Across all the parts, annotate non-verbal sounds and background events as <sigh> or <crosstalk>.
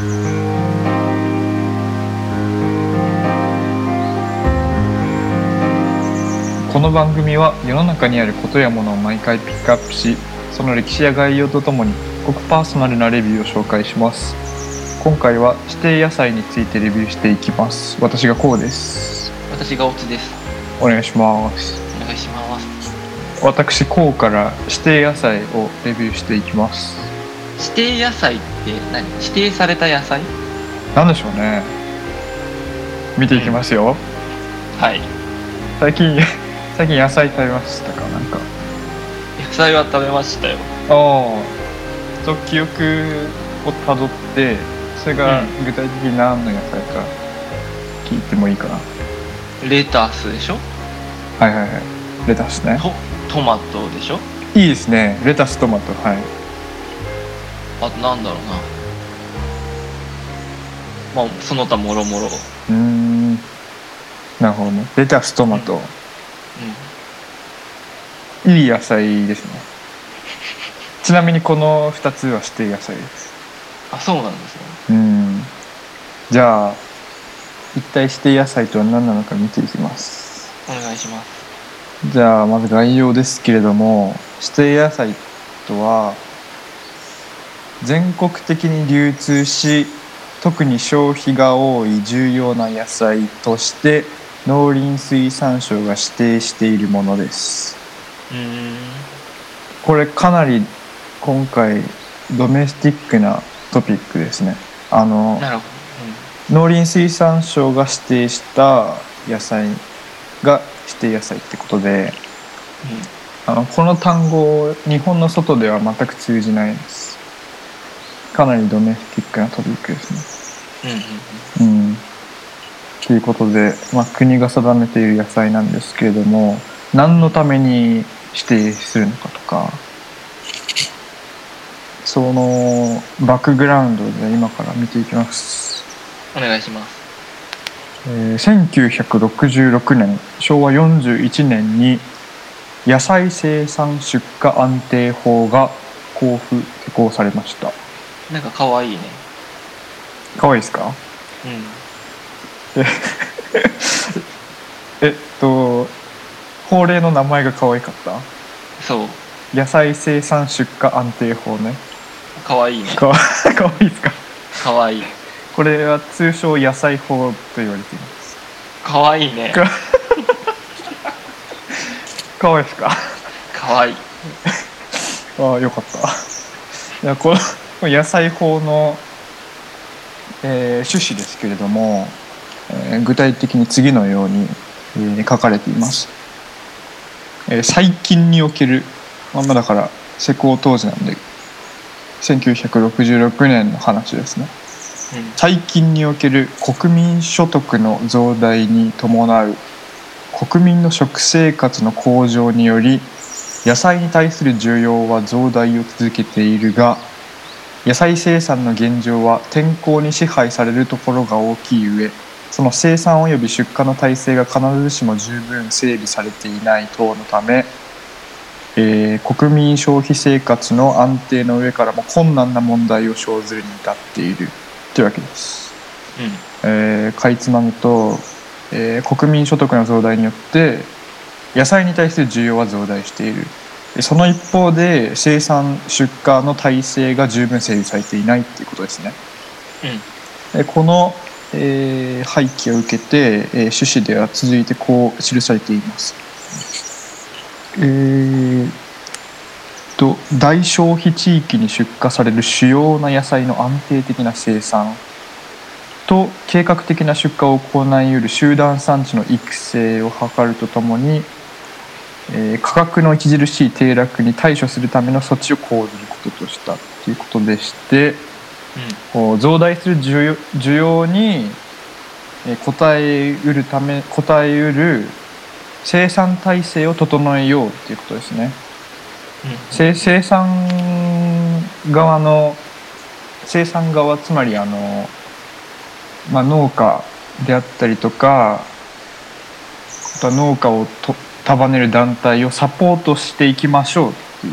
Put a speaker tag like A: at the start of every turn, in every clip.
A: この番組は世の中にあることやものを毎回ピックアップしその歴史や概要とともにごくパーソナルなレビューを紹介します。今回は指定野菜についてレビューしていきます。私がこうです。
B: 私がオツです。
A: お願いします。
B: お願いします。
A: 私こうから指定野菜をレビューしていきます。
B: 指定野菜って何？指定された野菜？
A: なんでしょうね。見ていきますよ、
B: はい。
A: 最近 <laughs> 最近野菜食べましたか？なんか。
B: 野菜は食べましたよ。
A: ああ。と記憶をたどってそれが具体的に何の野菜か聞いてもいいかな、
B: レタスでしょ？
A: はいはいはい。レタスね。
B: トトマトでしょ？
A: いいですね。レタストマトはい。
B: あとなんだろうなまあその他もろもろ。
A: うーん。なるほどね。レタストマト、
B: うん。
A: いい野菜ですね。<laughs> ちなみにこの2つは指定野菜です。
B: あそうなんですね。
A: うん。じゃあ一体指定野菜とは何なのか見ていきます。
B: お願いします。
A: じゃあまず概要ですけれども指定野菜とは全国的に流通し特に消費が多い重要な野菜として農林水産省が指定しているものです。これかなり今回ドメスティックなトピックですね。あの
B: なるほ
A: 農林水産省が指定した野菜が指定野菜ってことで
B: ど、
A: あのこの単語日本の外では全く通じないですかなりドメスティックなトピックですね。
B: うん、うんうん。
A: うん。ということで、まあ、国が定めている野菜なんですけれども何のために指定するのかとかそのバックグラウンドで今から見ていきます、
B: お願いします。
A: えー1966年昭和41年に野菜生産出荷安定法が交付施行されました
B: なんか可愛いね。
A: かわいいですか？
B: うん。
A: え <laughs> っと法令の名前が可愛かった？
B: そう。
A: 野菜生産出荷安定法ね。
B: 可愛いね。
A: かわ <laughs> いいですか？
B: 可愛い。
A: これは通称野菜法と言われています。
B: 可愛いね。
A: かかわいいですか？
B: 可愛い。
A: ああよかった。いやこの野菜法の、えー趣旨ですけれども、えー具体的に次のように、えー書かれています、えー最近におけるまあまあだから施行当時なんで1966年の話ですね。
B: うん。
A: 最近における国民所得の増大に伴う国民の食生活の向上により野菜に対する需要は増大を続けているが野菜生産の現状は天候に支配されるところが大きい上その生産及び出荷の体制が必ずしも十分整備されていない等のため、えー国民消費生活の安定の上からも困難な問題を生ずるに至っている。というわけです。えーかいつまむと、えー国民所得の増大によって野菜に対する需要は増大している。でその一方で生産出荷の体制が十分整備されていないっていうことですね。でこの、えー背景を受けて、えー趣旨では続いてこう記されています。えーと大消費地域に出荷される主要な野菜の安定的な生産。と計画的な出荷を行い得る集団産地の育成を図るとともに、えー価格の著しい低落に対処するための措置を講ずることとしたということでしてこう増大する需要需要にえー応えうるため応えうる生産体制を整えようということですね。生生産側の生産側つまりあの、まあ、農家であったりとかあとは農家をと束ねる団体をサポートしていきましょうっていう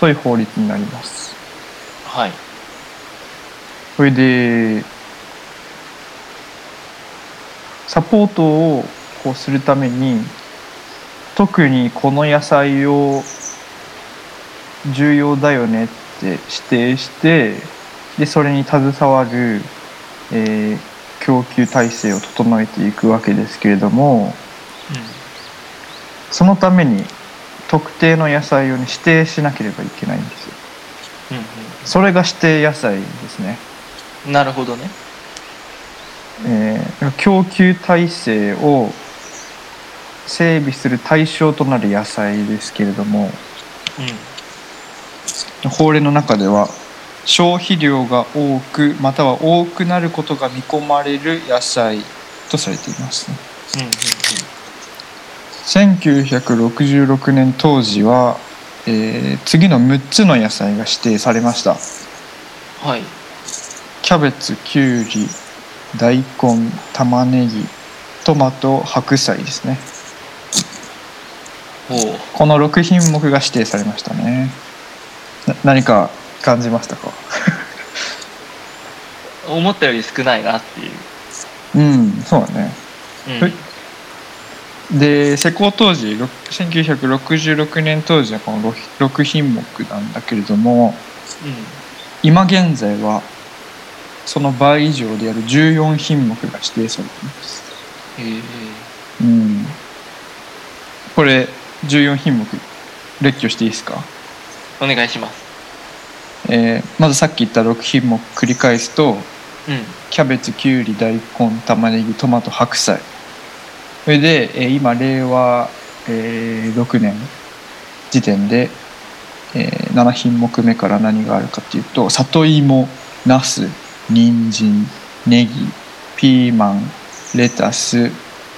A: そういう法律になります。
B: はい
A: それでサポートをこうするために特にこの野菜を重要だよねって指定してでそれに携わる、えー供給体制を整えていくわけですけれどもそのために特定の野菜を、ね、指定しなければいけないんですよ。
B: うんうん。
A: それが指定野菜ですね、
B: うんなるほどね。
A: えー供給体制を整備する対象となる野菜ですけれども
B: うん。
A: 法令の中では消費量が多くまたは多くなることが見込まれる野菜とされていますね。
B: うんうん
A: 1966年当時は、えー次の6つの野菜が指定されました。
B: うんはい。
A: キャベツきゅうり大根玉ねぎトマト白菜ですね。この6品目が指定されましたね。な何か感じましたか？<laughs>
B: 思ったより少ないなっていう、
A: うんそうだね。
B: うん。
A: はいで施工当時ろ1966年当時はこの 6, 6品目なんだけれども今現在はその倍以上である14品目が指定されています。
B: え
A: うん。これ14品目列挙していいですか、
B: お願いします。
A: えーまずさっき言った6品目繰り返すと
B: うん。
A: キャベツきゅうり大根玉ねぎトマト白菜それで、えー今令和、えー6年時点で、えー7品目目から何があるかっていうと里芋ナス人参ネギピーマンレタス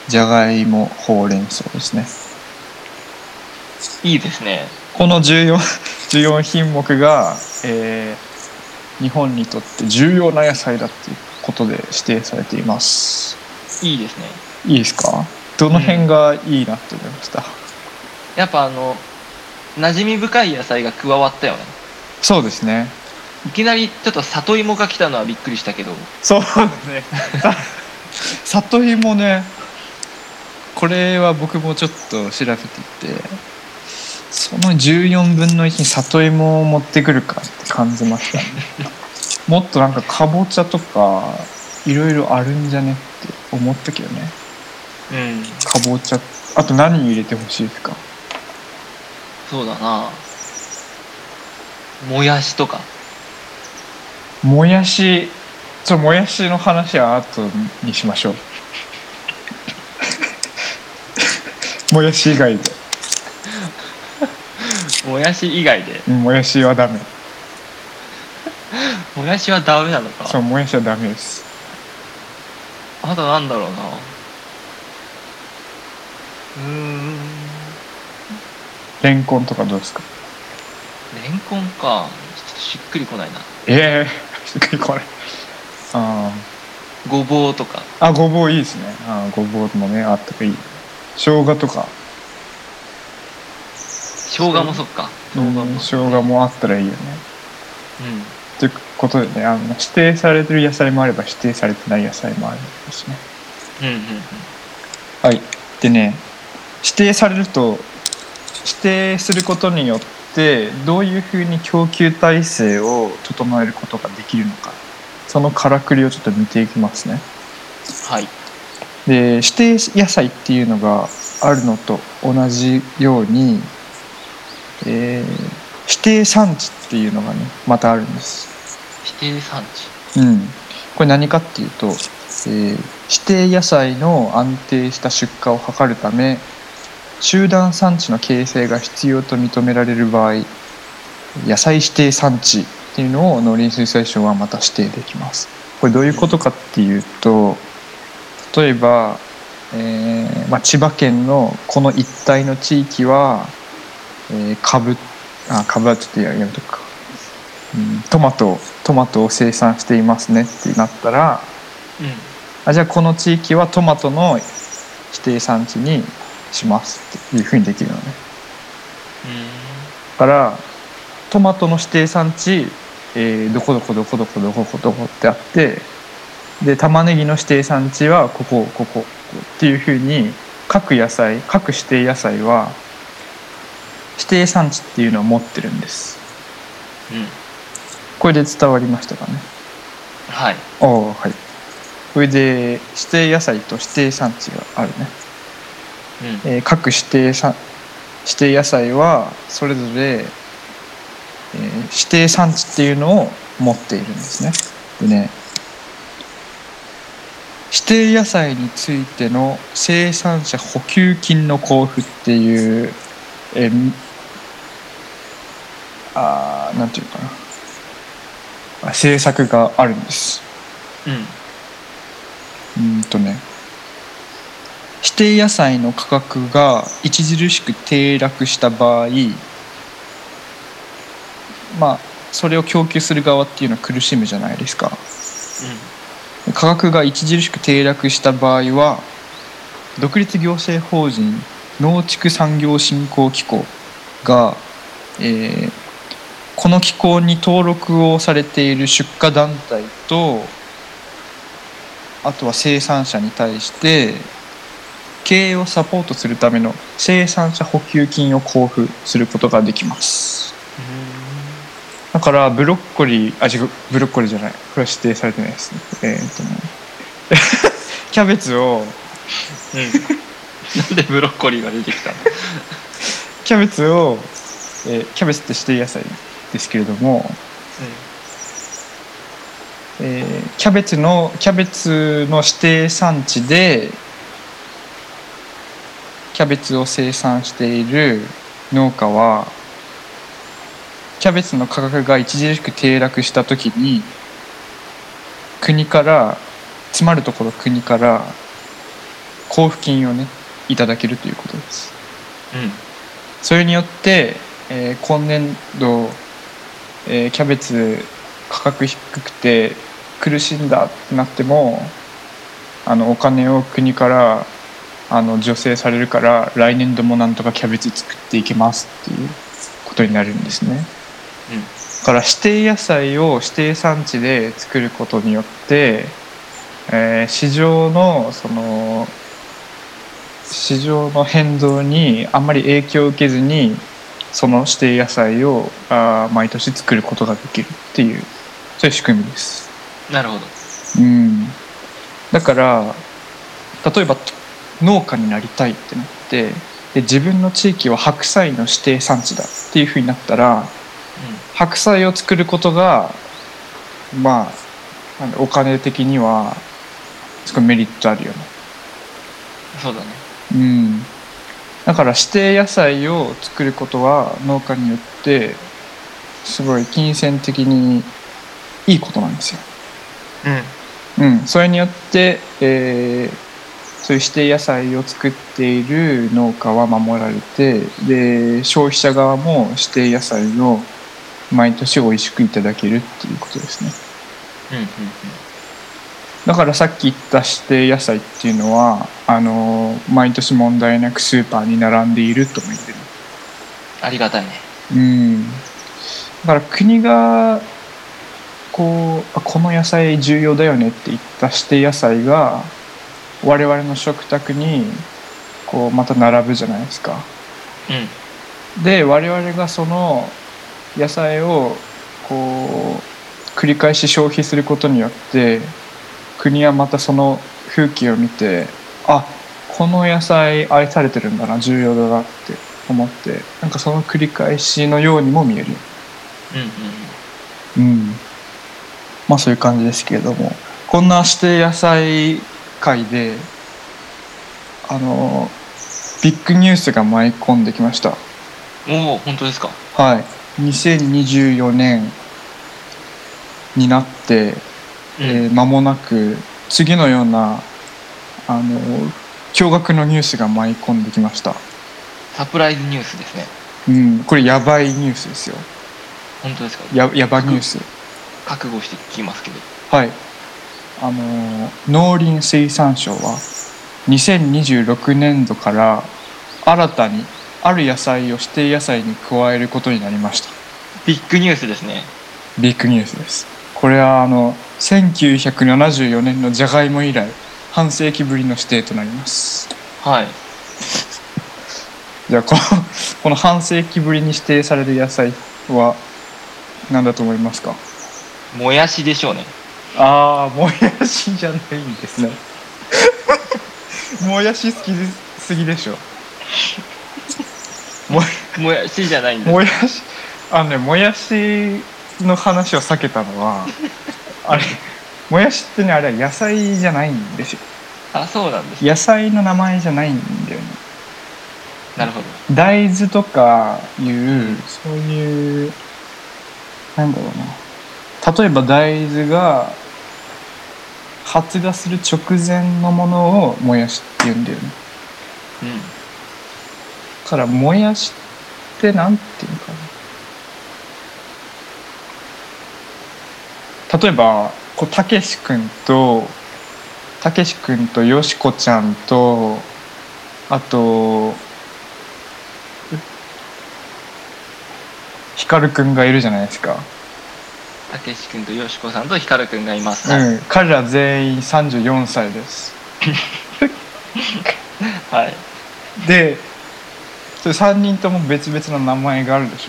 A: じゃがいもほうれん草ですね。
B: いいですね。
A: この 14, 14 <laughs> 品目が、えー日本にとって重要な野菜だっていうことで指定されています。
B: いいですね。
A: いいですか？どの辺がいいなって思いました、
B: やっぱあの馴染み深い野菜が加わったよね。
A: そうですね。
B: いきなりちょっと里芋が来たのはびっくりしたけど。
A: そうですね。さ里芋ね。これは僕もちょっと調べていてその14分の1に里芋を持ってくるかって感じましたね。もっとなんかかぼちゃとかいろいろあるんじゃねって思ったけどね。
B: うん
A: かぼちゃ。あと何入れてほしいですか？
B: そうだな。もやしとか。
A: もやし。ちょもやしの話は後にしましょう。<laughs> もやし以外で。
B: もやし以外で？
A: うんもやしはダメ。<laughs>
B: もやしはダメなのか。
A: そうもやしはダメです。
B: あとなんだろうな
A: レンコンとかどうですか？
B: レンコンか。ちょっとしっくりこないな。
A: ええしっくりこない。あ
B: ごぼうとか。
A: ーあごぼういいですね。あーごぼうもねあったかい。い生姜とか。
B: 生姜もそっか。生姜も。
A: うん生姜もあったらいいよね。
B: うん。
A: ということでねあの指定されてる野菜もあれば指定されてない野菜もあるんですね。
B: うんうん。
A: はい。でね指定されると指定することによってどういうふうに供給体制を整えることができるのか。そのからくりをちょっと見ていきますね。
B: はい。
A: で指定野菜っていうのがあるのと同じように、えー指定産地っていうのがねまたあるんです。
B: 指定産地。
A: うん、これ何かっていうと、えー指定野菜の安定した出荷を図るため集団産地の形成が必要と認められる場合野菜指定産地っていうのを農林水産省はまた指定できます。これどういうことかっていうと例えば、えーまあ、千葉県のこの一帯の地域は、えー、株あ株はちょっとややめとくか。うんトマトトマトを生産していますねってなったら
B: うん。
A: あじゃあこの地域はトマトの指定産地にしますっていうふうにできるのね。だからトマトの指定産地えーどこどこどこどこどこどこってあってで玉ねぎの指定産地はここここっていうふうに各野菜各指定野菜は指定産地っていうのを持ってるんです。
B: うん。
A: これで伝わりましたかね？
B: はい。
A: ああはい。これで指定野菜と指定産地があるね
B: うん
A: えー各指定さ指定野菜はそれぞれ、えー指定産地っていうのを持っているんですね。でね指定野菜についての生産者補給金の交付っていう、えーあーなんていうかなあ政策があるんです。
B: うん
A: うーんとね指定野菜の価格が著しく低落した場合まあそれを供給する側っていうのは苦しむじゃないですか。価格が著しく低落した場合は独立行政法人農畜産業振興機構が、えーこの機構に登録をされている出荷団体とあとは生産者に対して経営をサポートするための生産者補給金を交付することができます。だからブロッコリーあ違うブロッコリーじゃない。これは指定されてないですね。えーっとね。<laughs> キャベツを
B: うん。うんなんでブロッコリーが出てきたの？<laughs>
A: キャベツを、えーキャベツって指定野菜ですけれども、えーキャベツのキャベツの指定産地でキャベツを生産している農家はキャベツの価格が著しく低落した時に国から詰まるところ国から交付金をねいただけるということです。
B: うん
A: それによって、えー今年度、えーキャベツ価格低くて苦しんだってなってもあのお金を国からあの助成されるから来年度もなんとかキャベツ作っていけますっていうことになるんですね。
B: うん
A: だから指定野菜を指定産地で作ることによって、えー市場のその市場の変動にあんまり影響を受けずにその指定野菜をあー毎年作ることができるっていうそういう仕組みです。
B: なるほど
A: うん、だから例えば農家になりたいってなってで自分の地域は白菜の指定産地だっていうふうになったら白菜を作ることがまあお金的にはすごいメリットあるよね。
B: うんそうだね。
A: うん、だから指定野菜を作ることは農家によってすごい金銭的にいいことなんですよ。
B: うん。
A: うん、それによって、えーそういう指定野菜を作っている農家は守られてで消費者側も指定野菜を毎年美味しくいただけるっていうことですね。
B: うんうん
A: だからさっき言った指定野菜っていうのはあのー毎年問題なくスーパーに並んでいるとも言ってる。
B: ありがたいね
A: うん、だから国がこうあこの野菜重要だよねって言った指定野菜が我々の食卓にこうまた並ぶじゃないですか。
B: うん。
A: で我々がその野菜をこう繰り返し消費することによって国はまたその風景を見てあこの野菜愛されてるんだな重要だなって思ってなんかその繰り返しのようにも見える。
B: うんうん
A: うん。まあそういう感じですけれども。こんな指定野菜界であのビッグニュースが舞い込んできました。
B: おお本当ですか？
A: はい。2024年になって、
B: うん。
A: えー間もなく次のようなあの驚愕のニュースが舞い込んできました。
B: サプライズニュースですね。
A: うん。これやばいニュースですよ。
B: 本当ですか？
A: ややばニュース。
B: 覚悟して聞きますけど。
A: はいあの農林水産省は2026年度から新たにある野菜を指定野菜に加えることになりました。
B: ビッグニュースですね。
A: ビッグニュースです。これはあの1974年のじゃがいも以来半世紀ぶりの指定となります。
B: はい。
A: じゃあこのこの半世紀ぶりに指定される野菜は何だと思いますか？
B: もやしでしょうね
A: ああもやしじゃないんですね。もやし好きすぎでしょ。も
B: もやしじゃないんです。
A: もやしあのねもやしの話を避けたのは <laughs> あれもやしってねあれは野菜じゃないんですよ。
B: あそうなんです。
A: 野菜の名前じゃないんだよね。
B: なるほど。
A: 大豆とかいうそういうなんだろうな。例えば大豆が発芽する直前のものをもやしって言うんだよね。
B: うん。
A: だからもやしってなんていうのかな。例えばこうたけし君とたけし君とよしこちゃんとあとひかるくんがいるじゃないですか、
B: たけし君とよしこさんとひかるくんがいます、はい
A: うん、彼ら全員34歳です。<laughs>
B: はい。
A: でそれ3人とも別々の名前があるでし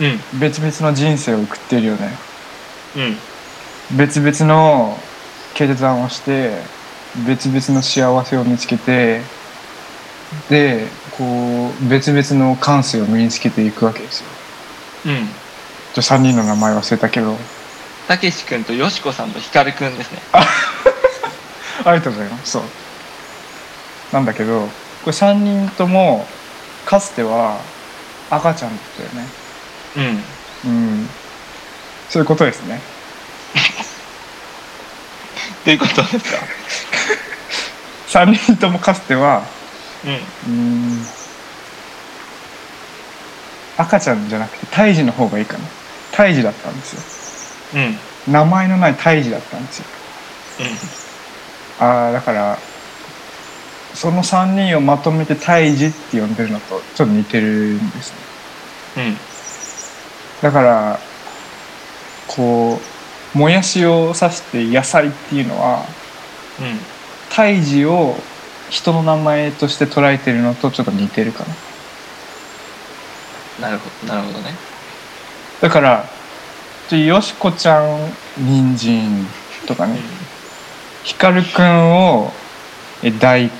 A: ょ。
B: うん。
A: 別々の人生を送ってるよね。
B: うん。
A: 別々の決断をして別々の幸せを見つけてでこう別々の感性を身につけていくわけですよ。
B: うん
A: じゃ3人の名前忘れたけど。
B: たけし君とよしこさんとひかるくんですね。<laughs>
A: ありがとうございます。そう。なんだけどこれ3人ともかつては赤ちゃんだったよね。
B: うん。
A: うん。そういうことですね。<laughs>
B: ということですか？<laughs>
A: 3人ともかつては
B: うん。
A: うん。赤ちゃんじゃなくて胎児の方がいいかな胎児だったんですよ。
B: うん。
A: 名前のない胎児だったんですよ。
B: うん。
A: ああだからその3人をまとめて胎児って呼んでるのとちょっと似てるんですね。
B: うん。
A: だからこうもやしを指して野菜っていうのは
B: うん。
A: 胎児を人の名前として捉えてるのとちょっと似てるかな。
B: なるほどなるほどね
A: だからちょよしこちゃん人参とかね。ひかるくんをえ大根っ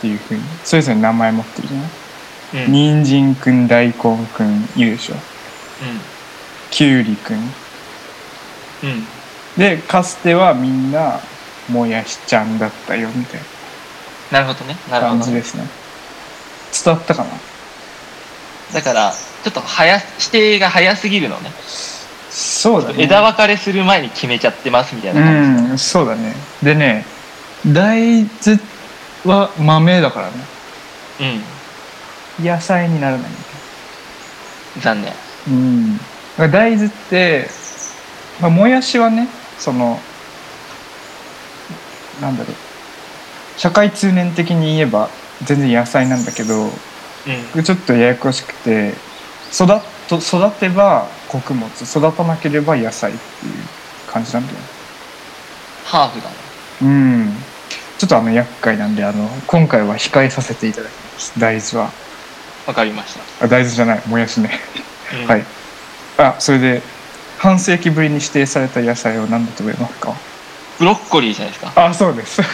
A: ていうふうにそれぞれ名前持ってるじゃない？
B: うん。うん
A: 人参くん大根くんいるでしょ？きゅうりくん
B: うん。うん。
A: でかつてはみんなもやしちゃんだったよみたい
B: な。るほどね。な
A: な
B: るほどね。
A: 感じですね。伝わったかな？
B: だからちょっと早指定が早すぎるのね。
A: そうだね。
B: 枝分かれする前に決めちゃってますみたいな感じ。
A: うんそうだね。でね大豆は豆だからね。野菜にならない。
B: 残念。
A: うん、大豆って、まあ、もやしはねそのなんだろう。社会通念的に言えば全然野菜なんだけど
B: うん。
A: ちょっとややこしくて育育てば穀物育たなければ野菜っていう感じなんだよね。
B: ハーフだね。
A: うん。ちょっとあの厄介なんであの今回は控えさせていただきます。大豆は。
B: わかりました、
A: あ大豆じゃない。もやしね。
B: うん。
A: はい。あ、それで半世紀ぶりに指定された野菜は何だと思いますか？
B: ブロッコリーじゃないですか。
A: あ、そうです。<laughs>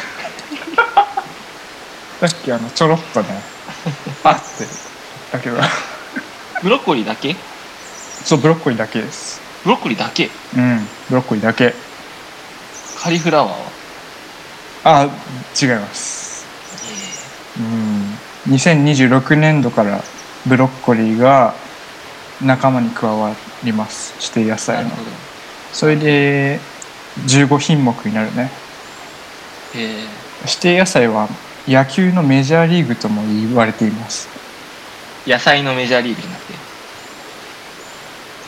A: さっきあのちょろっとね、あってだけど、
B: ブロッコリーだけ？
A: そうブロッコリーだけです。
B: ブロッコリーだけ？
A: うん、ブロッコリーだけ。
B: カリフラワーは？
A: あ、違います。うん、2026年度からブロッコリーが仲間に加わります。指定野菜のそれで15品目になるね。
B: え
A: 指定野菜は野球のメジャーリーグとも言われています
B: ー、野菜のメジャーリーグになって。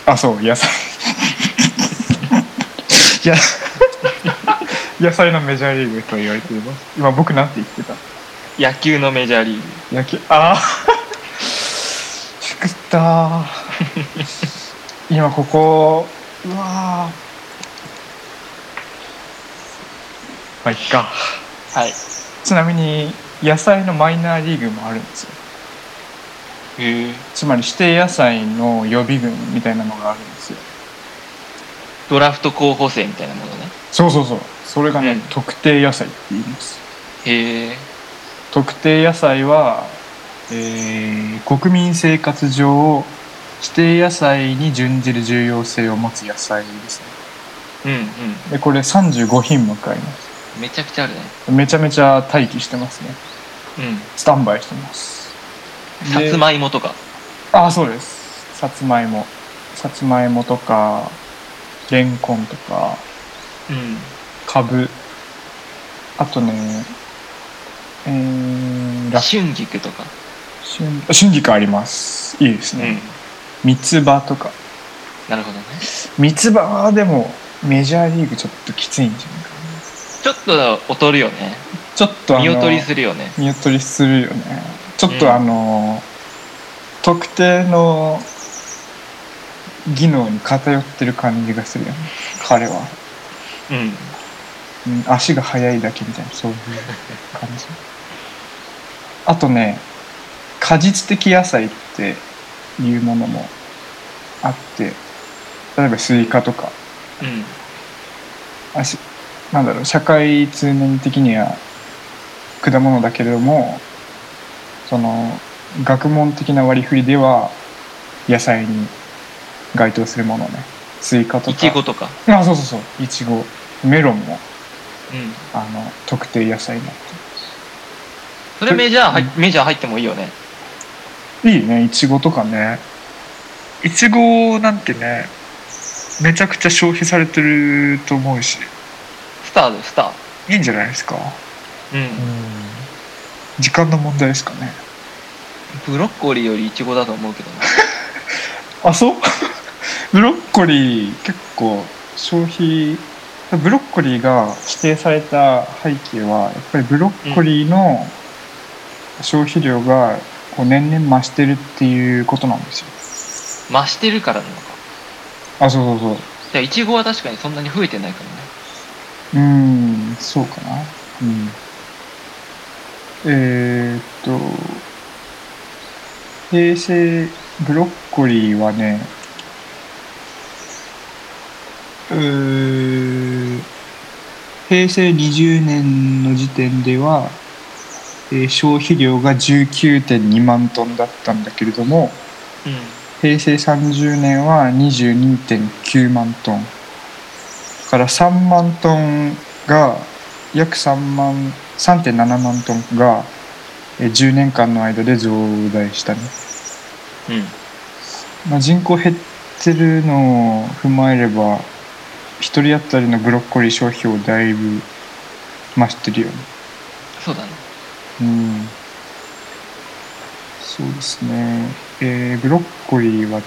A: あそう野菜。<laughs> いや <laughs> 野菜のメジャーリーグと言われています。今僕なんて言ってた？
B: 野球のメジャーリーグ。
A: 野球ああしくったー。<laughs> 今ここうわー。まあいっか。
B: はい。
A: ちなみに野菜のマイナーリーグもあるんですよつまり指定野菜の予備軍みたいなのがあるんですよ。
B: ドラフト候補生みたいなものね。
A: そうそうそう。それがね、
B: うん。
A: 特定野菜って言います。
B: へえ。
A: 特定野菜は、えー国民生活上指定野菜に準じる重要性を持つ野菜ですね。
B: うんうん。
A: でこれ35品目あります。
B: めちゃくちゃあるね。
A: めちゃめちゃ待機してますね。
B: うん。
A: スタンバイしてます
B: さつ
A: い
B: まいもとか。
A: あそうです。さつまいも。さつまいもとかレンコンとか
B: うん。
A: かぶ。あとねえー、ラ
B: 春菊とか。
A: 春春菊あります。いいです
B: うん。
A: ね三つ葉とか。
B: なるほどね。
A: 三つ葉はでもメジャーリーグちょっときついんじゃないかな。
B: ちょっと劣るよね。
A: ちょっと
B: 見劣りするよね。
A: 見劣りするよねちょっ
B: うん
A: とあの、特定の技能に偏ってる感じがするよね。彼は、
B: うん。
A: うん、足が速いだけみたいなそういう感じ。あとね果実的野菜っていうものもあって例えばスイカとか。
B: うん。
A: あしなんだろう社会通念的には果物だけれどもその学問的な割り振りでは野菜に該当するものね。スイカとか。
B: いちごとか。
A: あそうそうそう。いちごメロンも
B: うん。
A: あの特定野菜になって
B: それメジャー入
A: う
B: メジャー入ってもいいよね。
A: るいいねいちごとかね。いちごなんてねめちゃくちゃ消費されてると思うし。
B: スターだよスター。
A: いいんじゃないですか？
B: うん
A: 時間の問題ですかね。
B: ブロッコリーよりいちごだと思うけどな <laughs>
A: あそう？<laughs> ブロッコリー結構消費ブロッコリーが指定された背景はやっぱりブロッコリーの消費量がこう年々増してるっていうことなんですよ。
B: 増してるからなのか。
A: あそうそうそう。
B: じゃあいちごは確かにそんなに増えてないかもね。
A: うーんそうかな。うんえー、っと平成ブロッコリーはねうー平成20年の時点では、えー消費量が19.2万トンだったんだけれども
B: うん。
A: 平成30年は22.9万トンだから3万トンが約3万3.7万トンがえー10年間の間で増大したね、
B: うん。
A: まあ、人口減ってるのを踏まえれば1人当たりのブロッコリー消費をだいぶ増してるよね。
B: そうだね。
A: うん。そうですね。えーブロッコリーはね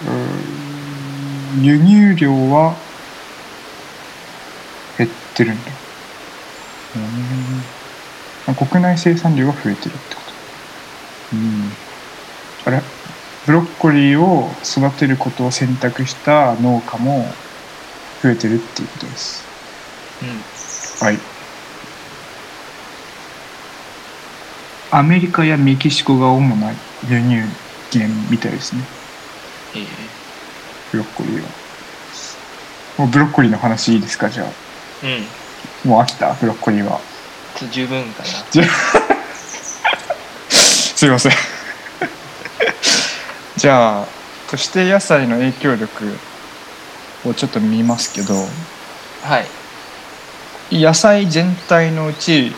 A: うーん輸入量は減ってるんだ。うん。国内生産量が増えてるってこと。うん。あれ？ブロッコリーを育てることを選択した農家も増えてるっていうことです。
B: うん。
A: はい。アメリカやメキシコが主な輸入源みたいですね。
B: ええ
A: ブロッコリーは。もうブロッコリーの話いいですかじゃあ。
B: うん。
A: もう飽きたブロッコリーは。
B: ちょ十分かな。<laughs>
A: すいません。<laughs> じゃあ指定野菜の影響力をちょっと見ますけど。
B: はい。
A: 野菜全体のうち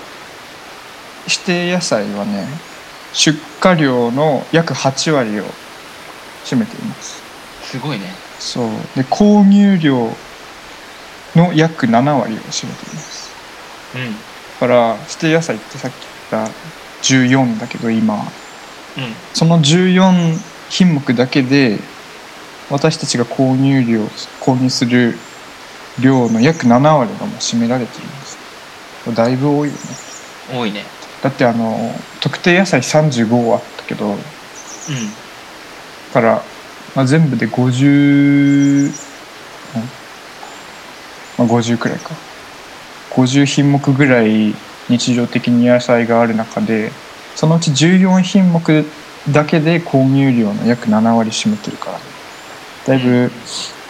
A: 指定野菜はね出荷量の約8割を占めています。
B: すごいね
A: そう。で購入量の約7割を占めています。
B: うん。
A: だから指定野菜ってさっき言った14だけど今。
B: うん。
A: その14品目だけで私たちが購入量購入する量の約7割がもう占められてるんです。だいぶ多いよね。
B: 多いね。
A: だってあの特定野菜35あったけどから、まあ、全部で50、ん。まあ、50くらいか。50品目ぐらい日常的に野菜がある中でそのうち14品目だけで購入量の約7割占めてるから。だいぶやっ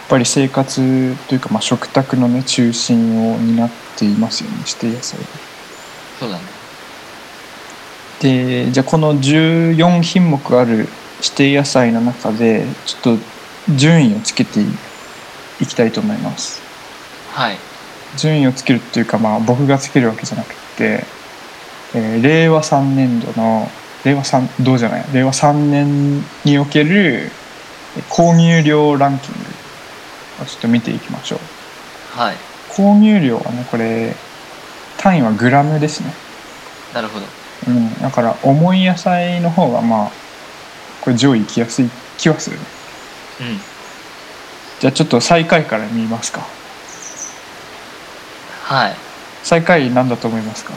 A: ぱり生活というか、まあ、食卓のね中心を担っていますよね指定野菜が。
B: そうだね。
A: でじゃあこの14品目ある指定野菜の中でちょっと順位をつけていきたいと思います。
B: はい。
A: 順位をつけるっていうかまあ僕がつけるわけじゃなくて、えー令和3年度の令和3どうじゃない？令和3年における購入量ランキングをちょっと見ていきましょう。
B: はい。
A: 購入量はねこれ単位はグラムですね。
B: なるほど。
A: うん、だから重い野菜の方がまあこれ上位行きやすい気はするね。
B: うん。
A: じゃあちょっと最下位から見ますか。
B: はい。
A: 最下位何だと思いますか？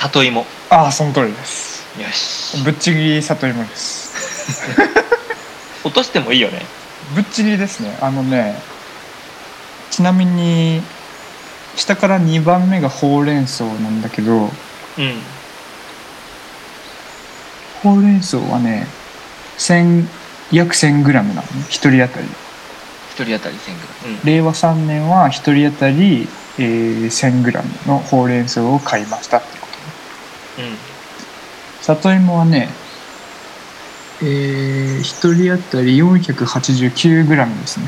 B: 里芋。
A: ああその通りです。
B: よし。
A: ぶっちぎり里芋です。<laughs>
B: 落としてもいいよね。
A: ぶっちぎりですね。あのねちなみに下から2番目がほうれん草なんだけど
B: うん。
A: ほうれん草はね1000約 1000g なのね。1人当たり。
B: 一人当たり1000グラム。
A: 令和3年は1人当たり、えー、1000g のほうれん草を買いましたってことね。
B: うん。うん
A: 里芋はねえー、1人当たり 489g ですね。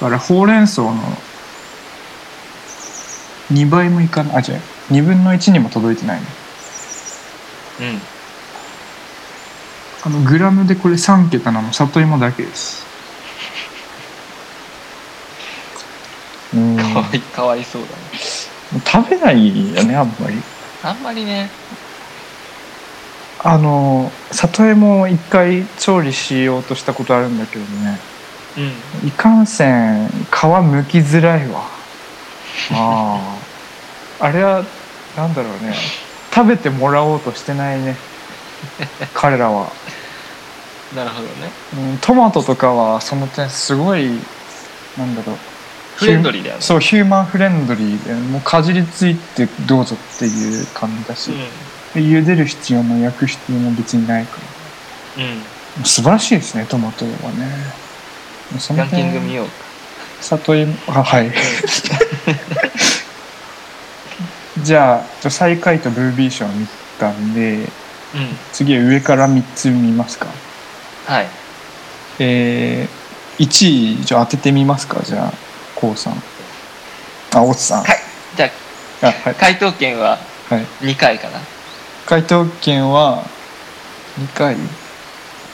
A: だからほうれん草の2倍もいかない。あ違う2分の1にも届いてないね。
B: うんうん
A: あのグラムでこれ3桁なの里芋だけです。うん。
B: かわいかわいそうだね。
A: 食べないよねあんまり。
B: あんまりね。
A: あの里芋を一回調理しようとしたことあるんだけどね。
B: うん。
A: いかんせん皮むきづらいわ。<laughs> あああれはなんだろうね。食べてもらおうとしてないね <laughs> 彼らは、
B: なるほどね。
A: うん、トマトとかはその点すごいなんだろう。
B: フレンドリーだよね。
A: そうヒューマンフレンドリーでもうかじりついてどうぞっていう感じだし、で茹でる必要も焼く必要も別にないから。
B: うん。うん
A: 素晴らしいですねトマトはね。その
B: ランキング
A: 点
B: 見よう
A: 里芋あはい。<laughs> じゃあ最下位とブービー賞を見たんで
B: うん
A: 次は上から3つ見ますか？
B: はい。
A: えー、1位じゃあ当ててみますか？じゃあこうさん。あ大津さん。
B: はい。じゃ
A: あはい、
B: あ回答権は
A: はい、
B: 2回かな。
A: 回答権は2回？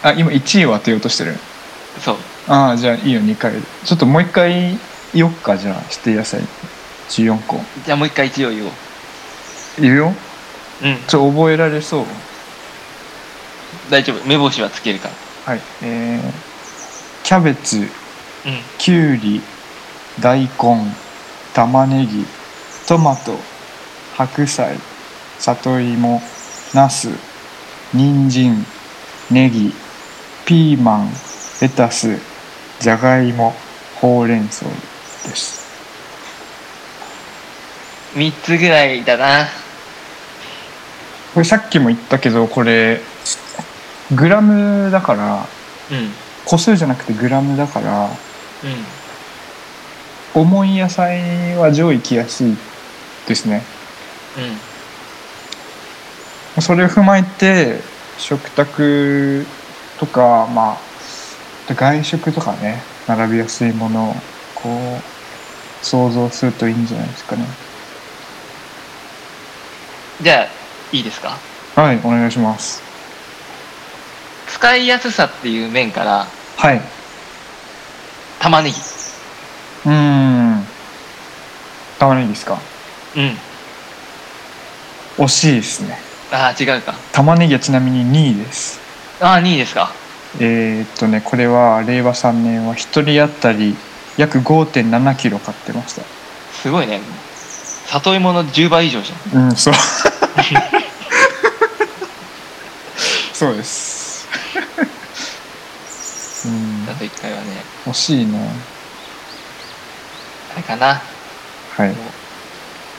A: あ今1位を当てようとしてる。
B: そう。
A: ああじゃあいいよ2回。ちょっともう1回言おっか。じゃあ指定野菜。14個。
B: じゃあもう一回一応言おう。
A: 言うよ。
B: うん。
A: ちょ覚えられそう
B: 大丈夫？目星はつけるから。
A: はい。えー、キャベツ
B: うん。
A: きゅうり大根玉ねぎトマト白菜里芋ナス人参ネギピーマンレタスじゃがいもほうれん草です。
B: 3つぐらいだな。
A: これさっきも言ったけどこれグラムだから
B: うん。うん
A: 個数じゃなくてグラムだから重い野菜は上位きやすいですね。
B: うん。
A: それを踏まえて食卓とかまあ外食とかね並びやすいものをこう想像するといいんじゃないですかね。
B: じゃあいいですか？
A: はいお願いします
B: 使いやすさっていう面から
A: はい。
B: 玉ねぎ。
A: うーん。玉ねぎですか？
B: うん。
A: 惜しいですね。
B: ああ違うか。
A: 玉ねぎはちなみに2位です。
B: ああ2位ですか。
A: えー、っとねこれは令和3年は1人当たり約5 7キロ買ってました。
B: すごいね。里芋の10倍以上じゃん。
A: うんそう。<laughs> そうですうん
B: あと1回はね
A: 惜しいな。
B: あれかな。
A: はい。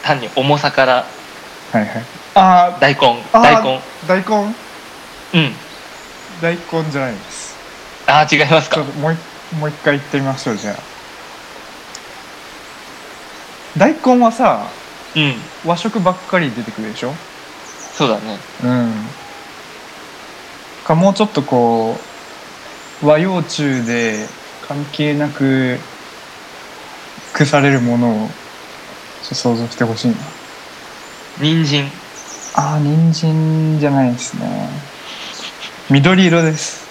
B: 単に重さから
A: はいはい。あ
B: 大根
A: あ
B: 大根。
A: 大根？
B: うん。
A: 大根じゃないです。
B: ああ違いますか。
A: ちょっともう一もう一回言ってみましょうじゃあ。大根はさ
B: うん。
A: 和食ばっかり出てくるでしょ？
B: そうだね。
A: うん。かもうちょっとこう和洋中で関係なく腐れるものを想像してほしいな。
B: 人参。
A: ああ人参じゃないですね。緑色です。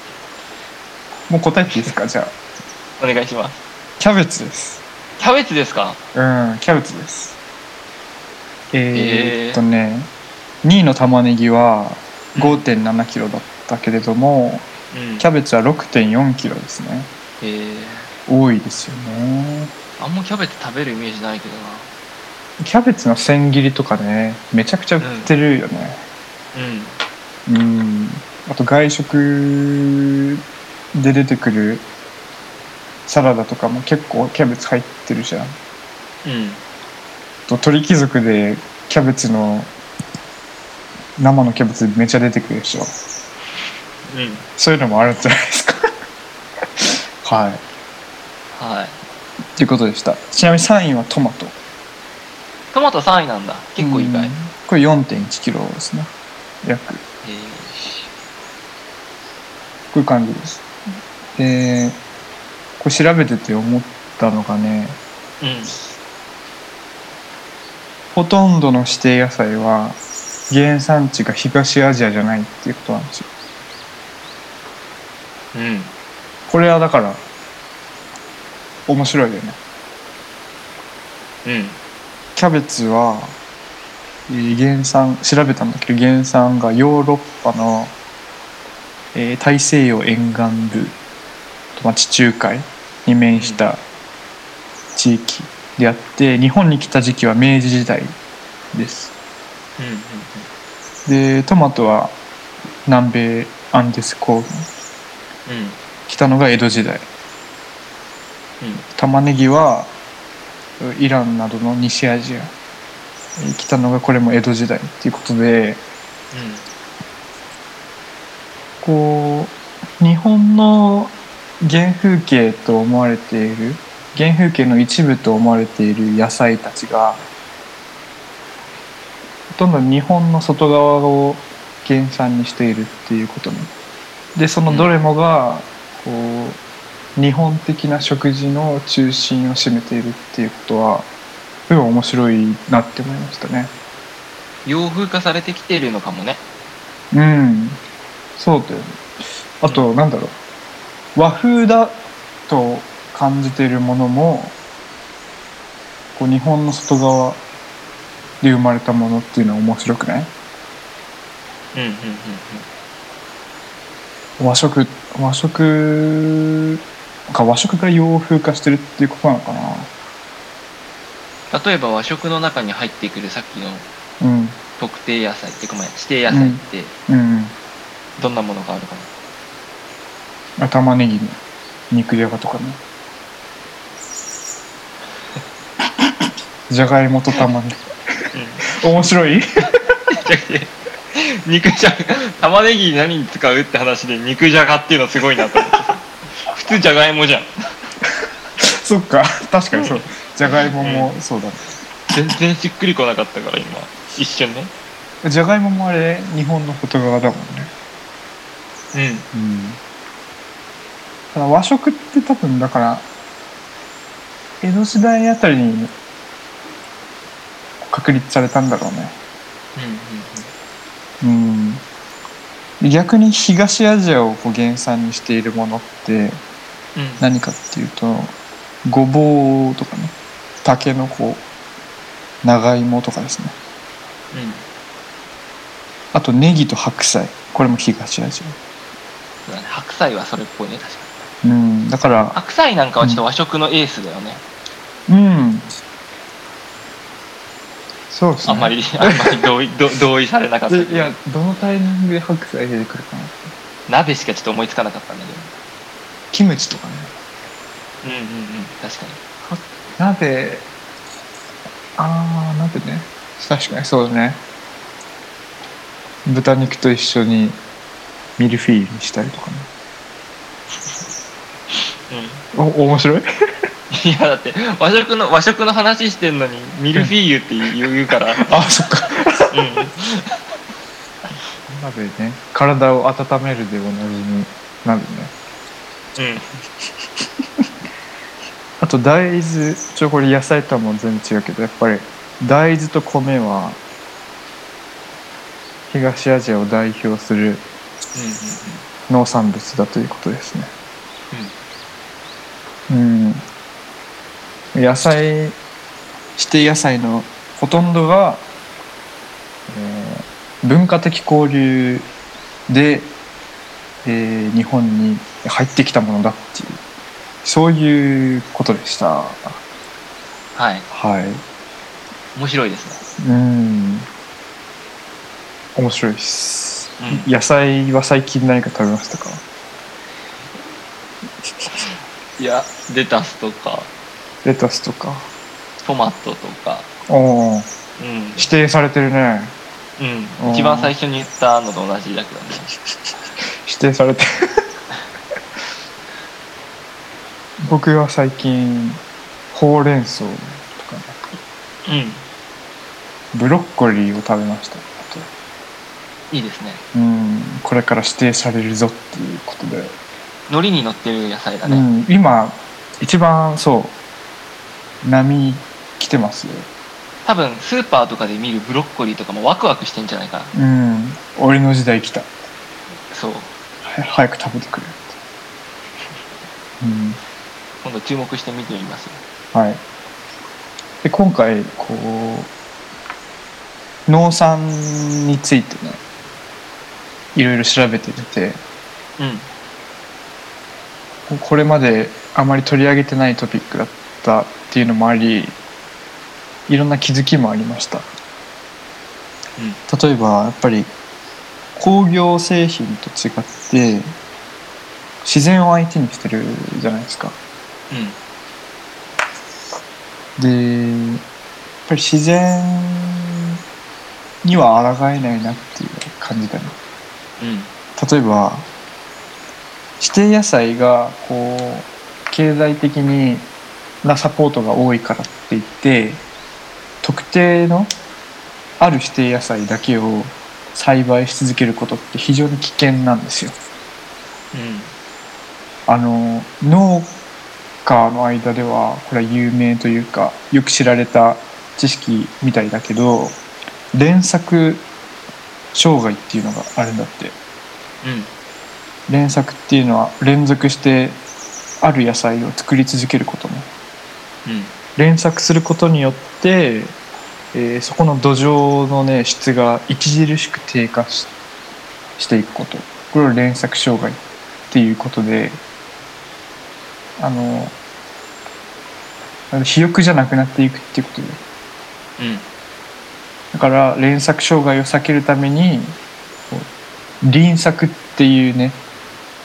A: もう答えていいですか？じゃあ。
B: お願いします。
A: キャベツです。
B: キャベツですか？
A: うんキャベツです。え
B: えー。
A: ー、っとね2位の玉ねぎは5 7キロだったけれども、
B: うん
A: キャベツは6 4キロですね。
B: えー、
A: 多いですよね。
B: あんまキャベツ食べるイメージないけどな。
A: キャベツの千切りとかねめちゃくちゃ売ってるよね。
B: うん。
A: うん。あと外食で出てくるサラダとかも結構キャベツ入ってるじゃん。
B: うん。
A: と鳥貴族でキャベツの生のキャベツめちゃ出てくるでしょ。
B: うん
A: そういうのもあるんじゃないですか。<laughs> はい。
B: はい。
A: ということでした。ちなみに3位はトマト。
B: トマト3位なんだ。結構意外、
A: うん。これ4 1キロですね。約。
B: えー。
A: こういう感じです。でこれ調べてて思ったのがね
B: うん。
A: ほとんどの指定野菜は原産地が東アジアじゃないっていうことなんですよ
B: うん。
A: これはだから面白いよね。
B: うん。
A: キャベツはえー原産調べたんだけど原産がヨーロッパの、えー大西洋沿岸部と、まあ、地中海に面した地域であって日本に来た時期は明治時代です。
B: うんうん
A: でトマトは南米アンデス高原
B: うん
A: 来たのが江戸時代。
B: うん。
A: 玉ねぎはイランなどの西アジア。に来たのがこれも江戸時代っていうことで。こう日本の原風景と思われている原風景の一部と思われている野菜たちがほとんど日本の外側を原産にしているっていうことねでそのどれもがこう日本的な食事の中心を占めているっていうことはすごい面白いなって思いましたね。
B: 洋風化されてきてるのかもね。
A: うん。そうだよね。あと、なんだろう。和風だと感じているものもこう日本の外側で生まれたものっていうのは面白くない？
B: うんうんうん
A: 和食和食か和食が洋風化してるっていうことなのかな。
B: うん例えば和食の中に入ってくるさっきの
A: うん。
B: 特定野菜っていうかまあ指定野菜って
A: うん。
B: どんなものがあるかな、
A: あ玉ねぎの肉じゃがとかね。<laughs> じゃがいもと玉ねぎ。面白い？<laughs> <laughs>
B: 肉じゃが玉ねぎ何に使うって話で肉じゃがっていうのすごいなと思って。さ <laughs> 普通じゃがいもじゃん。<laughs>
A: そっか。確かにそう。じゃがいももそうだね。
B: 全然しっくりこなかったから今。一瞬ね。
A: じゃがいももあれ日本の外側だもんね。
B: うん。
A: うん。ただ和食って多分だから江戸時代あたりに確立されたんだろうね。
B: うんうん
A: うんで逆に東アジアをこう原産にしているものって
B: うん。
A: 何かっていうとごぼうとかね。たけのこ長芋とかですね。
B: うん。
A: あとネギと白菜。これも東アジ
B: そうだね。白菜はそれっぽいね確かに。
A: アうん。だから
B: 白菜なんかはちょっと和食のエースだよね、
A: うんそうですね。
B: あんまりあんまり同意 <laughs> ど同意されなかった。
A: いやどのタイミングで白菜出てくるかなって。
B: 鍋しかちょっと思いつかなかったんだけど。
A: キムチとかね。
B: うんうんうん確かに。
A: 鍋ああ鍋ね。確かにそうだね。豚肉と一緒にミルフィーユにしたりとかね。<laughs>
B: うん。
A: お面白い？<laughs>
B: いやだって和食の和食の話してんのにミルフィーユって言うから、<laughs>
A: あそっか。
B: うん、
A: 鍋ね体を温めるでおなじみ鍋ね。
B: うん。
A: あと大豆ちょこれ野菜とはもう全然違うけどやっぱり大豆と米は東アジアを代表する農産物だということですね。うん野菜指定野菜のほとんどが、えー文化的交流で、えー日本に入ってきたものだっていうそういうことでした。
B: はい。
A: はい。
B: 面白いですね。
A: うん。面白いです、
B: うん。
A: 野菜は最近何か食べましたか？
B: いやレタスとか
A: レタスとか。
B: トマトとか。
A: おお
B: うん、
A: 指定されてるね。
B: うん、一番最初に言ったのと同じだけどね。
A: 指定されて。る <laughs> 僕は最近ほうれん草とか。ね
B: うん。
A: ブロッコリーを食べました。あ
B: いいですね。
A: とうん。これから指定されるぞっていうことで、
B: 海苔に乗ってる野菜だね、
A: うん、今一番そう波来てます？よ
B: 多分スーパーとかで見るブロッコリーとかもワクワクしてんじゃないかな。
A: うん。俺の時代来た。
B: そう。
A: は早く食べてくれって。うん。
B: 今度注目して見てみますよ。
A: はい。で今回こう農産についてねいろいろ調べてみて。
B: うん。
A: ここれまであまり取り上げてないトピックだったっていうのもありいろんな気づきもありました。例えばやっぱり工業製品と違って自然を相手にしてるじゃないですか。
B: うん。
A: でやっぱり自然には抗えないなっていう感じだね
B: うん。
A: 例えば指定野菜がこう経済的になサポートが多いからって言って特定のある指定野菜だけを栽培し続けることって非常に危険なんですよ。あの農家の間ではこれは有名というかよく知られた知識みたいだけど連作障害っていうのがあるんだって。
B: うん。
A: 連作っていうのは連続してある野菜を作り続けることね
B: うん
A: 連作することによって、えーそこの土壌のね質が著しく低下ししていくこと。これを連作障害っていうことであの肥沃じゃなくなっていくっていうことで。
B: うん。
A: だから連作障害を避けるために輪作っていうね、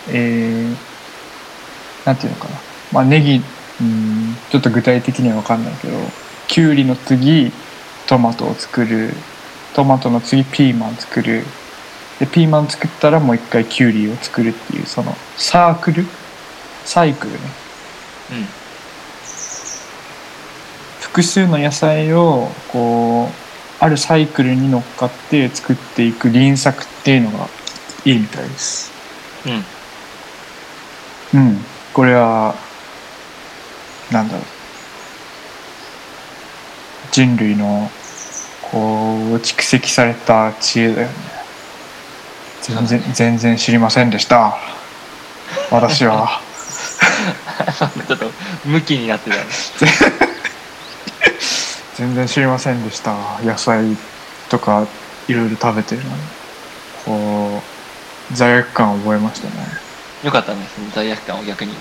A: えーなんていうのかな、まあ、ネギうん。ちょっと具体的には分かんないけどきゅうりの次トマトを作る。トマトの次ピーマン作る。でピーマン作ったらもう一回きゅうりを作るっていうそのサークル？サイクルね。
B: うん。
A: 複数の野菜をこうあるサイクルに乗っかって作っていく輪作っていうのがいいみたいです。
B: うん。
A: うん。これはなんだろう。人類のこう蓄積された知恵だよね。全然全然知りませんでした。私は。
B: ちょっとムキになってたね。
A: 全然知りませんでした。野菜とかいろいろ食べてるのに。こう罪悪感を覚えましたね。
B: よかったね。罪悪感を逆に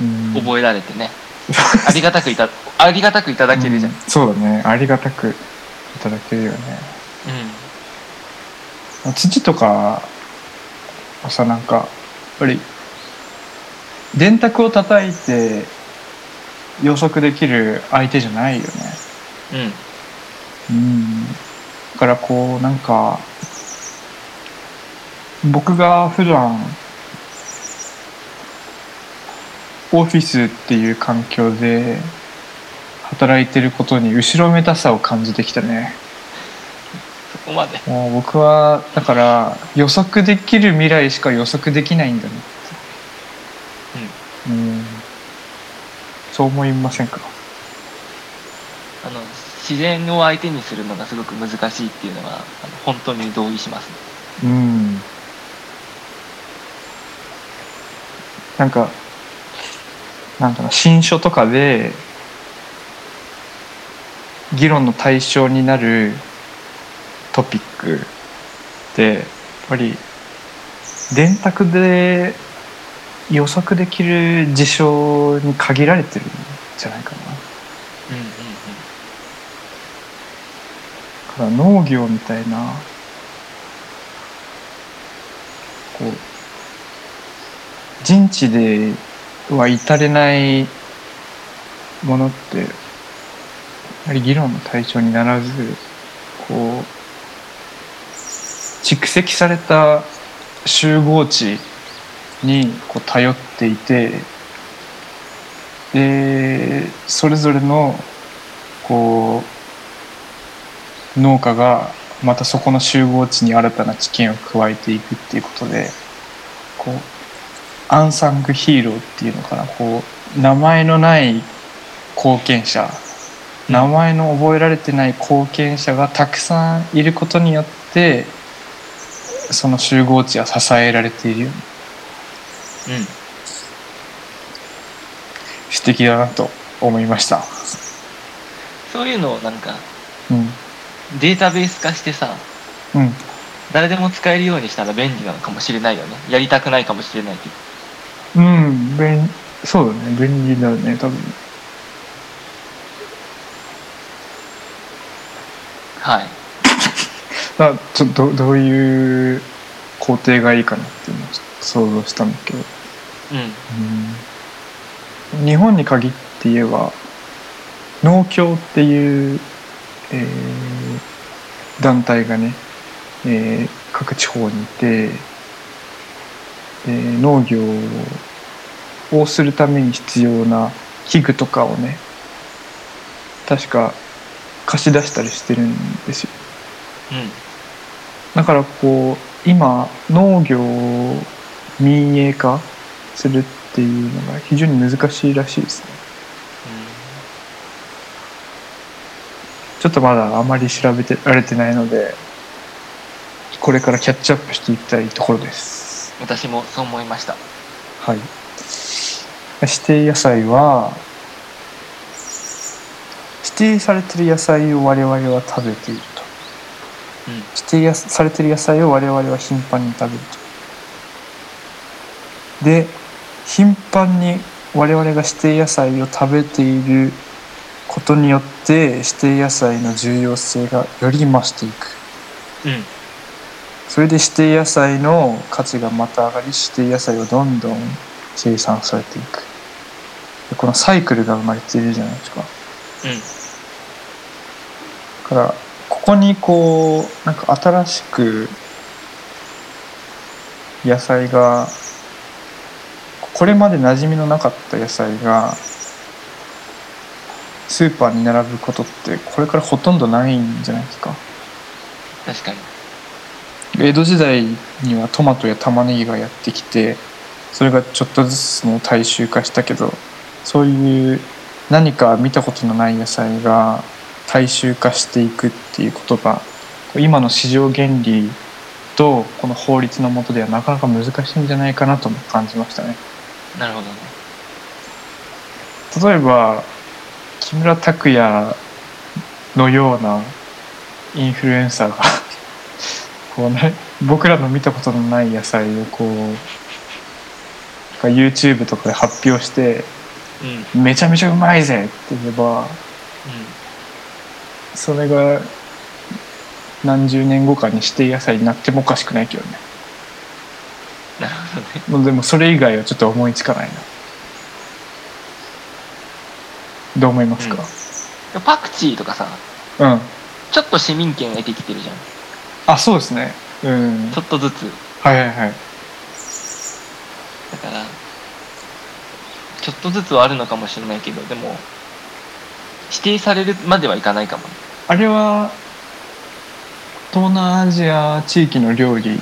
A: うん。
B: 覚えられてね、<laughs> ありがたくいたありがたくいただけるじゃん、
A: うんそうだね。ありがたくいただけるよね。
B: うん。
A: 土とかさなんかやっぱり電卓を叩いて予測できる相手じゃないよね。
B: うん。
A: うん。だからこうなんか僕が普段オフィスっていう環境で働いてることに後ろめたさを感じてきたね。
B: そこまで。
A: もう僕はだから予測できる未来しか予測できないんだね。うん。そう思いませんか？
B: あの自然を相手にするのがすごく難しいっていうのはあの本当に同意しますね。
A: うん。なんかなんだろう新書とかで議論の対象になるトピックってやっぱり電卓で予測できる事象に限られてるんじゃないかな。
B: うんうん
A: から農業みたいなこう人知では至れないものってやはり議論の対象にならずこう蓄積された集合値にこう頼っていてでそれぞれのこう農家がまたそこの集合値に新たな知見を加えていくっていうことでこうアンサングヒーローっていうのかな。こう名前のない貢献者。名前の覚えられてない貢献者がたくさんいることによってその集合値は支えられているように
B: うん。
A: 素敵だなと思いました。
B: そういうのをなんか
A: うん。
B: データベース化してさ
A: うん。
B: 誰でも使えるようにしたら便利なのかもしれないよね。やりたくないかもしれないけど
A: うん、便そうだね。便利だね多分。
B: はい。<laughs>
A: あちょっとどどういう工程がいいかなっていうのを想像したんだけど、
B: うん。
A: うん、日本に限って言えば農協っていう、えー団体がね、えー各地方にいて、えー農業をするために必要な器具とかをね確か貸し出したりしてるんですよ。
B: うん。
A: だからこう今農業を民営化するっていうのが非常に難しいらしいですね。ちょっとまだあまり調べてられてないのでこれからキャッチアップしていきたいところです。
B: うん私もそう思いました。
A: はい指定野菜は指定されてる野菜を我々は食べていると。
B: うん。
A: 指定やされてる野菜を我々は頻繁に食べると。で頻繁に我々が指定野菜を食べていることによって指定野菜の重要性がより増していく。
B: うん。
A: それで指定野菜の価値がまた上がり指定野菜はどんどん生産されていく。でこのサイクルが生まれているじゃないですか。
B: うん。
A: だからここにこうなんか新しく野菜がこれまで馴染みのなかった野菜がスーパーに並ぶことってこれからほとんどないんじゃないですか。
B: 確かに。
A: 江戸時代にはトマトや玉ねぎがやってきてそれがちょっとずつね大衆化したけどそういう何か見たことのない野菜が大衆化していくっていうことが今の市場原理とこの法律の下ではなかなか難しいんじゃないかなとも感じましたね。
B: なるほどね
A: 例えば木村拓哉のようなインフルエンサーがこうね僕らの見たことのない野菜をこう YouTube とかで発表して
B: うん。うん
A: めちゃめちゃうまいぜって言えばそれが何十年後かに指定野菜になってもおかしくないけどね。もうでもそれ以外はちょっと思いつかないな。どう思いますか？
B: パクチーとかさ
A: うん、
B: ちょっと市民権得てきてるじゃん。
A: あそうですね。うん。
B: ちょっとずつ。
A: はいはいはい。
B: だからちょっとずつはあるのかもしれないけどでも指定されるまではいかないかもね。
A: あれは東南アジア地域の料理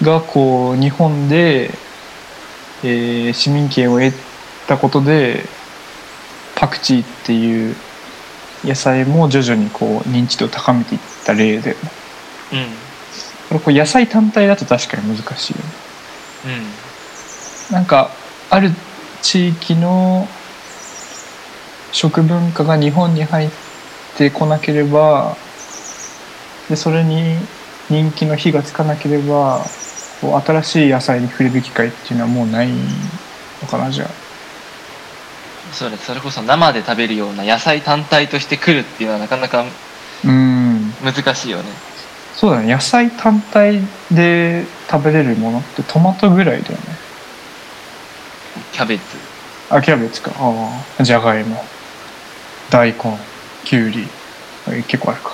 A: がこう日本で、えー市民権を得たことでパクチーっていう野菜も徐々にこう認知度を高めていった例で。
B: うん。
A: これこう野菜単体だと確かに難しいよね。
B: うん。
A: なんかある地域の食文化が日本に入ってこなければでそれに人気の火がつかなければこう新しい野菜に触れる機会っていうのはもうないのかなじゃあ。
B: それそれこそ生で食べるような野菜単体として来るっていうのはなかなか
A: うん。
B: 難しいよね。
A: そうだね。野菜単体で食べれるものってトマトぐらいだよね。
B: キャベツ。
A: あキャベツか。ああじゃがいも。大根。きゅうり。あ結構あるか。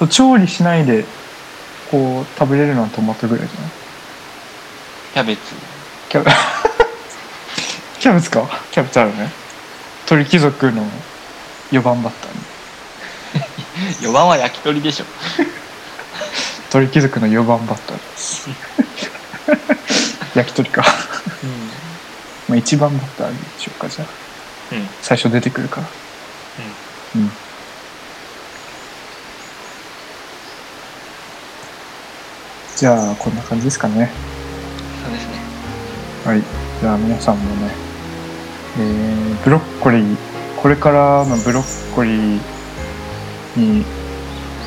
A: <laughs> 調理しないでこう食べれるのはトマトぐらいじゃない？
B: キャベツ。
A: キャベ <laughs> キャベツか。キャベツあるね。鳥貴族の4番バッター <laughs> に
B: 4番は焼き鳥でしょ。
A: 鳥貴族の4番バッターです <laughs> 焼き鳥か。まあ1番バッターでしょうかじゃあ。
B: うん。うん
A: 最初出てくるから。うん。じゃあこんな感じですかね。
B: そうですね。
A: はい。じゃあ皆さんもねえーブロッコリーこれからのブロッコリーに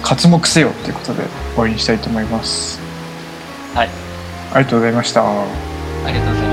A: 活目せよということで終わりにしたいと思います。
B: はい
A: ありがとうございました。
B: ありがとうございました。